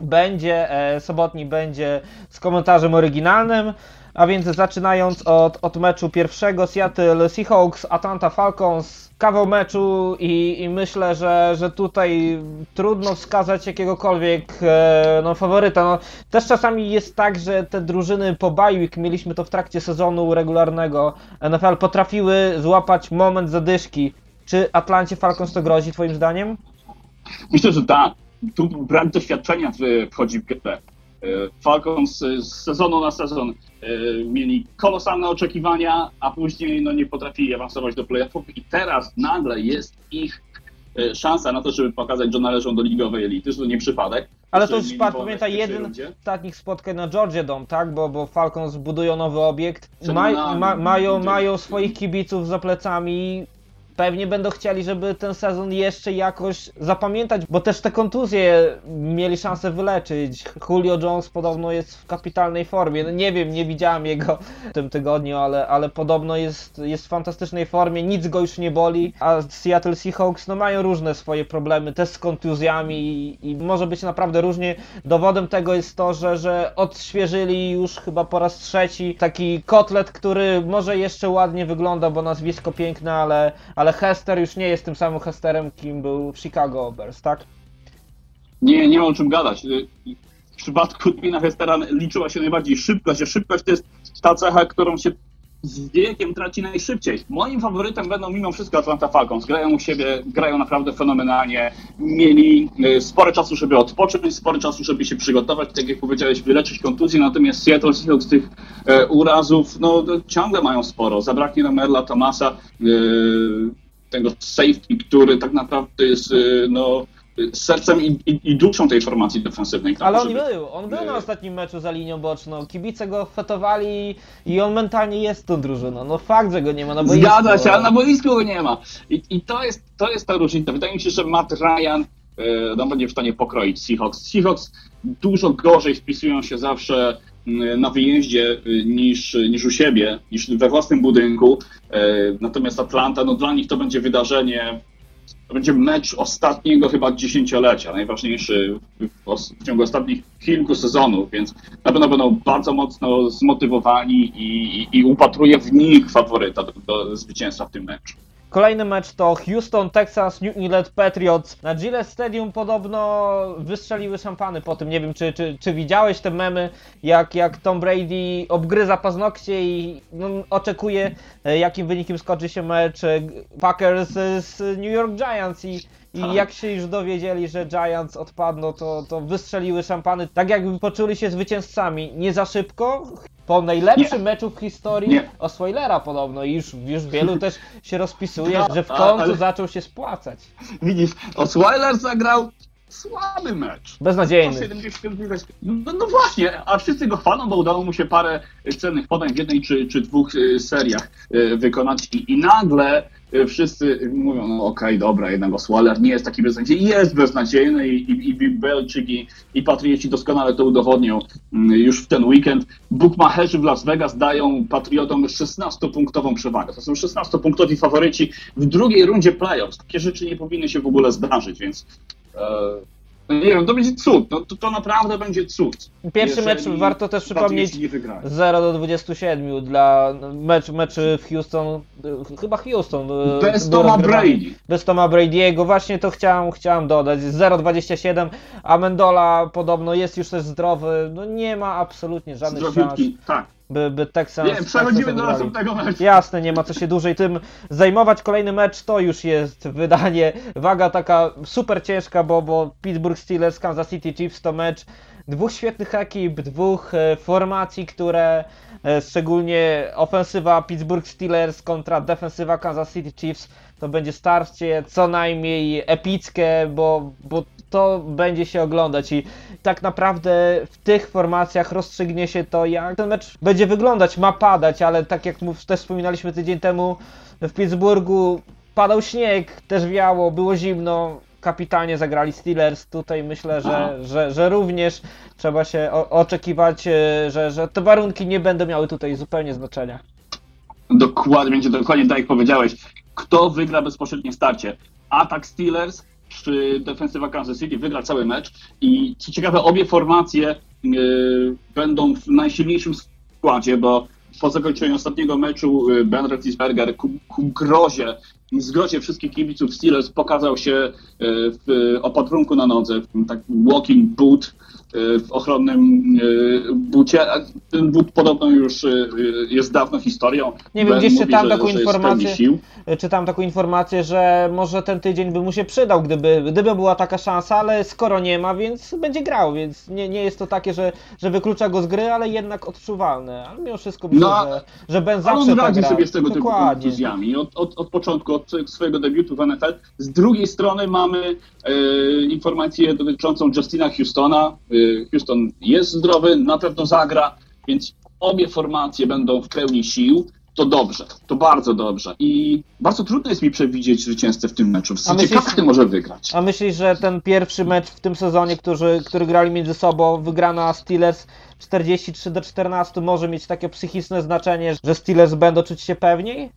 będzie, e, sobotni będzie z komentarzem oryginalnym. A więc zaczynając od, od meczu pierwszego Seattle Seahawks, Atlanta Falcons, kawał meczu i, i myślę, że, że tutaj trudno wskazać jakiegokolwiek e, no, faworyta. No, też czasami jest tak, że te drużyny po bye mieliśmy to w trakcie sezonu regularnego NFL, potrafiły złapać moment zadyszki. Czy Atlancie Falcons to grozi twoim zdaniem? Myślę, że tak. Tu brak doświadczenia w- wchodzi w grę. E, Falcons e, z sezonu na sezon e, mieli kolosalne oczekiwania, a później no, nie potrafili awansować do playoffów i teraz nagle jest ich szansa na to, żeby pokazać, że należą do ligowej elity, że to nie przypadek. Ale to już w pamiętaj, jeden z ostatnich spotkań na Georgia Dome, tak? Bo, bo Falcons budują nowy obiekt. Ma, mają, mają swoich kibiców za plecami. Pewnie będą chcieli, żeby ten sezon jeszcze jakoś zapamiętać, bo też te kontuzje mieli szansę wyleczyć. Julio Jones podobno jest w kapitalnej formie. No nie wiem, nie widziałem jego w tym tygodniu, ale, ale podobno jest, jest w fantastycznej formie, nic go już nie boli. A Seattle Seahawks no, mają różne swoje problemy, też z kontuzjami i, i może być naprawdę różnie. Dowodem tego jest to, że, że odświeżyli już chyba po raz trzeci taki kotlet, który może jeszcze ładnie wygląda, bo nazwisko piękne, ale, ale Hester już nie jest tym samym Hesterem, kim był w Chicago Bears, tak? Nie, nie ma o czym gadać. Y, W przypadku Twina Hestera liczyła się najbardziej szybkość, a szybkość to jest ta cecha, którą się z wiekiem traci najszybciej. Moim faworytem będą mimo wszystko Atlanta Falcons. Grają u siebie, grają naprawdę fenomenalnie. Mieli y, sporo czasu, żeby odpocząć, sporo czasu, żeby się przygotować, tak jak powiedziałeś, wyleczyć kontuzję, natomiast Seattle Seahawks tych e, urazów no, no, ciągle mają sporo. Zabraknie nam Merla Thomasa, y, tego safety, który tak naprawdę jest y, no, sercem i, i, i duszą tej formacji defensywnej. Ale on żeby- był, on był na Nie. ostatnim meczu za linią boczną. Kibice go fetowali i on mentalnie jest tą drużyną. No fakt, że go nie ma na boisku. Zgadza się, ale na boisku go nie ma. I, i to, jest, to jest ta różnica. Wydaje mi się, że Matt Ryan e, no, będzie w stanie pokroić Seahawks. Seahawks dużo gorzej wpisują się zawsze na wyjeździe y, niż, niż u siebie, niż we własnym budynku. E, Natomiast Atlanta, no dla nich to będzie wydarzenie, to będzie mecz ostatniego chyba dziesięciolecia, najważniejszy w, w ciągu ostatnich kilku sezonów, więc na pewno będą bardzo mocno zmotywowani i, i, i upatruję w nich faworyta do, do zwycięstwa w tym meczu. Kolejny mecz to Houston, Texas, New England Patriots. Na Gillette Stadium podobno wystrzeliły szampany po tym. Nie wiem, czy, czy, czy widziałeś te memy, jak, jak Tom Brady obgryza paznokcie i no, oczekuje, e, jakim wynikiem skończy się mecz e, Packers z New York Giants i i Tak. jak się już dowiedzieli, że Giants odpadną, to, to wystrzeliły szampany, tak jakby poczuli się zwycięzcami. Nie za szybko, po najlepszym Nie. meczu w historii Nie. Osweilera podobno i już, już wielu też się rozpisuje, No, że w końcu ale- zaczął się spłacać. Widzisz, Osweiler zagrał słaby mecz. Beznadziejny. 170 No, no właśnie, a wszyscy go chwalą, bo udało mu się parę cennych podań w jednej czy, czy dwóch y, seriach y, wykonać i, i nagle wszyscy mówią, no okej, dobra, jednak Osweiler nie jest taki beznadziejny, jest beznadziejny i, i, i Belichick i, i Patrioci doskonale to udowodnią mm, już w ten weekend. Bookmacherzy w Las Vegas dają Patriotom 16-punktową przewagę. To są 16-punktowi faworyci w drugiej rundzie playoffs. Takie rzeczy nie powinny się w ogóle zdarzyć, więc e, nie wiem, to będzie cud. No, to, to naprawdę będzie cud. Pierwszy mecz warto też przypomnieć Patrioci nie wygrają. 0 do 27 dla mecz, meczy w Houston, y, chyba Houston. y, Bez Toma. Brady. Bez Toma Brady'ego, właśnie to chciałem, chciałem dodać. 0,27, a Mendola podobno jest już też zdrowy, no nie ma absolutnie żadnych szans, Zdrowiutki, tak. By, by Texans... Nie, przechodzimy Texans do następnego meczu. Jasne, nie ma co się dłużej tym zajmować. Kolejny mecz to już jest wydanie. Waga taka super ciężka, bo, bo Pittsburgh Steelers, Kansas City Chiefs to mecz dwóch świetnych ekip, dwóch e, formacji, które e, szczególnie ofensywa Pittsburgh Steelers kontra defensywa Kansas City Chiefs to będzie starcie co najmniej epickie, bo, bo to będzie się oglądać i tak naprawdę w tych formacjach rozstrzygnie się to, jak ten mecz będzie wyglądać. Ma padać, ale tak jak też wspominaliśmy tydzień temu w Pittsburghu, padał śnieg, też wiało, było zimno. Kapitalnie zagrali Steelers. Tutaj myślę, że, że, że również trzeba się o, oczekiwać, e, że, że te warunki nie będą miały tutaj zupełnie znaczenia. Dokładnie, będzie dokładnie tak jak powiedziałeś. Kto wygra bezpośrednie starcie? Atak Steelers defensywa Kansas City wygra cały mecz i co ciekawe obie formacje y, będą w najsilniejszym składzie, bo po zakończeniu ostatniego meczu y, Ben Roethlisberger ku, ku grozie zgrozie wszystkich kibiców Steelers pokazał się w opatrunku na nodze, w walking boot, w ochronnym e, bucie. Ten but podobno już e, jest dawno historią. Nie wiem, Ben gdzieś mówi, czytałem że- taką że informację. Sił. Czytałem taką informację, że może ten tydzień by mu się przydał, gdyby, gdyby była taka szansa, ale skoro nie ma, więc będzie grał, więc nie, nie jest to takie, że, że wyklucza go z gry, ale jednak odczuwalne. Ale mimo wszystko myślę, No, że, że Ben zawsze on tak radzi gra. sobie z tego typu Dokładnie. kontuzjami od, od, od początku, od swojego debiutu w NFL. Z drugiej strony mamy e, informację dotyczącą Justina Houstona. E, Houston jest zdrowy, na pewno zagra, więc obie formacje będą w pełni sił. To dobrze, to bardzo dobrze. I bardzo trudno jest mi przewidzieć zwycięzcę w tym meczu. W myślisz- każdy może wygrać. A myślisz, że ten pierwszy mecz w tym sezonie, który, który grali między sobą, wygrana Steelers 43 do 14 może mieć takie psychiczne znaczenie, że Steelers będą czuć się pewniej?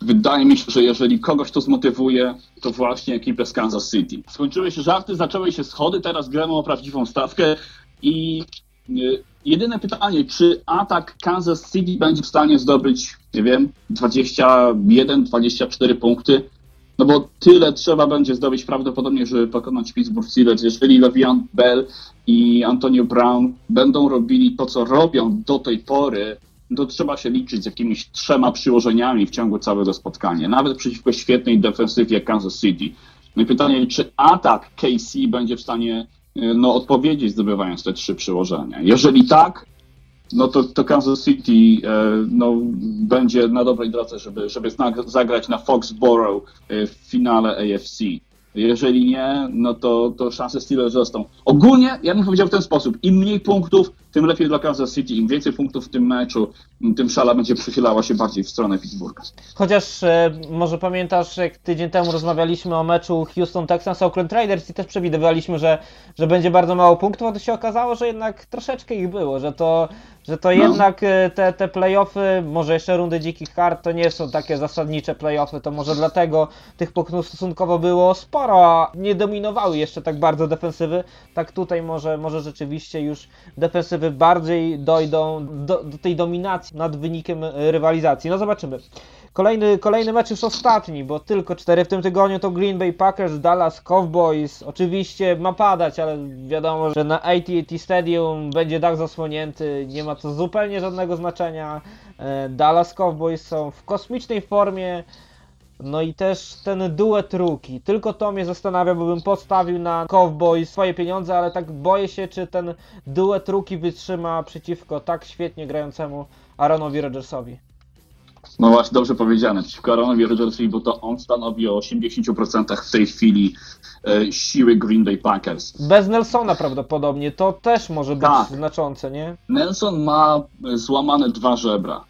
Wydaje mi się, że jeżeli kogoś to zmotywuje, to właśnie ekipę z Kansas City. Skończyły się żarty, zaczęły się schody, teraz gramy o prawdziwą stawkę i y, jedyne pytanie, czy atak Kansas City będzie w stanie zdobyć, nie wiem, 21-24 punkty? No bo tyle trzeba będzie zdobyć prawdopodobnie, żeby pokonać Pittsburgh Steelers. Jeżeli Le'Veon Bell i Antonio Brown będą robili to, co robią do tej pory, to trzeba się liczyć z jakimiś trzema przyłożeniami w ciągu całego spotkania, nawet przeciwko świetnej defensywie Kansas City. No i pytanie, czy atak KC będzie w stanie e, no, odpowiedzieć, zdobywając te trzy przyłożenia. Jeżeli tak, no to, to Kansas City e, no, będzie na dobrej drodze, żeby, żeby zagrać na Foxborough e, w finale AFC. Jeżeli nie, no to, to szanse Steelers rosną. Ogólnie, ja bym powiedział w ten sposób, im mniej punktów, tym lepiej dla Kansas City. Im więcej punktów w tym meczu, tym szala będzie przychylała się bardziej w stronę Pittsburgha. Chociaż e, może pamiętasz, jak tydzień temu rozmawialiśmy o meczu Houston Texans Oakland Raiders i też przewidywaliśmy, że, że będzie bardzo mało punktów, a to się okazało, że jednak troszeczkę ich było, że to, że to No. jednak e, te, te playoffy, może jeszcze rundy dzikich kart, to nie są takie zasadnicze playoffy, to może dlatego tych punktów stosunkowo było sporo, a nie dominowały jeszcze tak bardzo defensywy, tak tutaj może, może rzeczywiście już defensywy bardziej dojdą do, do tej dominacji nad wynikiem e, rywalizacji. No zobaczymy. Kolejny, kolejny mecz już ostatni, bo tylko cztery w tym tygodniu to Green Bay Packers, Dallas Cowboys. Oczywiście ma padać, ale wiadomo, że na AT&T Stadium będzie dach zasłonięty, nie ma to zupełnie żadnego znaczenia. E, Dallas Cowboys są w kosmicznej formie. No i też ten duet ruki. Tylko to mnie zastanawia, bo bym postawił na Cowboys swoje pieniądze, ale tak boję się, czy ten duet ruki wytrzyma przeciwko tak świetnie grającemu Aaronowi Rodgersowi. No właśnie, dobrze powiedziane. Przeciwko Aaronowi Rodgersowi, bo to on stanowi o 80% w tej chwili e, siły Green Bay Packers. Bez Nelsona prawdopodobnie, to też może być Tak. znaczące, nie? Nelson ma e, złamane dwa żebra.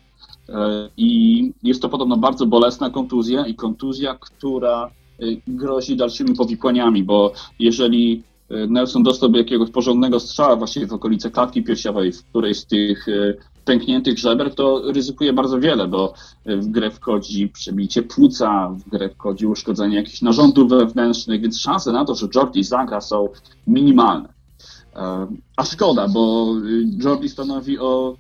E, I jest to podobno bardzo bolesna kontuzja i kontuzja, która e, grozi dalszymi powikłaniami, bo jeżeli e, Nelson dostałby jakiegoś porządnego strzała właściwie w okolice klatki piersiowej, w którejś z tych pękniętych żeber, to ryzykuje bardzo wiele, bo w grę wchodzi przebicie płuca, w grę wchodzi uszkodzenie jakichś narządów wewnętrznych, więc szanse na to, że Jordi zagra są minimalne. A szkoda, bo Jordi stanowi o.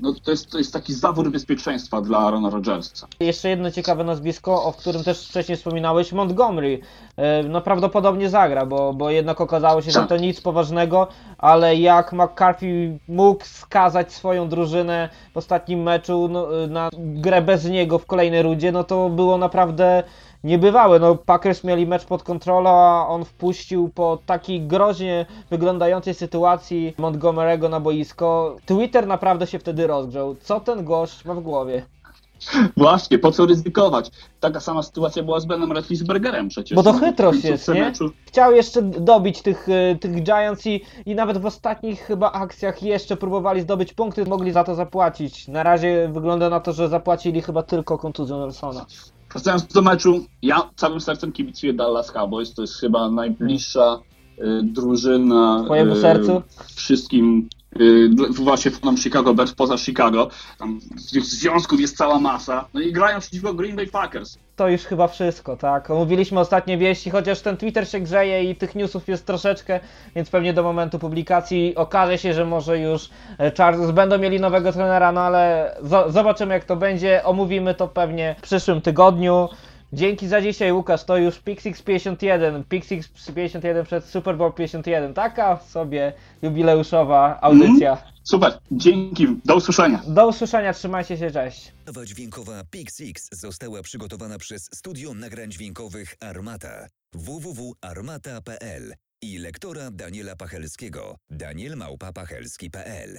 No to, jest, to jest taki zawór bezpieczeństwa dla Arona Rodgersa. Jeszcze jedno ciekawe nazwisko, o którym też wcześniej wspominałeś, Montgomery. E, No prawdopodobnie zagra, bo, bo jednak okazało się, że Tak. to nic poważnego, ale jak McCarthy mógł skazać swoją drużynę w ostatnim meczu no, na grę bez niego w kolejnej rundzie, no to było naprawdę niebywałe. No Packers mieli mecz pod kontrolą, a on wpuścił po takiej groźnie wyglądającej sytuacji Montgomery'ego na boisko. Twitter naprawdę się wtedy rozgrzał. Co ten gość ma w głowie? Właśnie, po co ryzykować? Taka sama sytuacja była z Benem Roethlisbergerem przecież. Bo to chytrość jest, nie? Meczu, Chciał jeszcze dobić tych, y, tych Giants i, i nawet w ostatnich chyba akcjach jeszcze próbowali zdobyć punkty, mogli za to zapłacić. Na razie wygląda na to, że zapłacili chyba tylko kontuzją Nelsona. Wracając do meczu, ja całym sercem kibicuję Dallas Cowboys. To jest chyba najbliższa y, drużyna Twojemu y, sercu? wszystkim y, właśnie fanom Chicago Bears poza Chicago. Tam tych związków jest cała masa. No i grają przeciwko Green Bay Packers. To już chyba wszystko, tak? Omówiliśmy ostatnie wieści, chociaż ten Twitter się grzeje i tych newsów jest troszeczkę, więc pewnie do momentu publikacji okaże się, że może już e, Chargers będą mieli nowego trenera, no ale zo- zobaczymy jak to będzie. Omówimy to pewnie w przyszłym tygodniu. Dzięki za dzisiaj, Łukasz. To już Pixix 51. Pixix 51 przed Super Bowl 51. Taka sobie jubileuszowa audycja. Super, dzięki, do usłyszenia. Do usłyszenia, trzymajcie się, cześć. Nowa dźwiękowa Pixix została przygotowana przez Studio Nagrań Dźwiękowych Armata. www.armata.pl i lektora Daniela Pachelskiego. Danielmałpa.pachelski.pl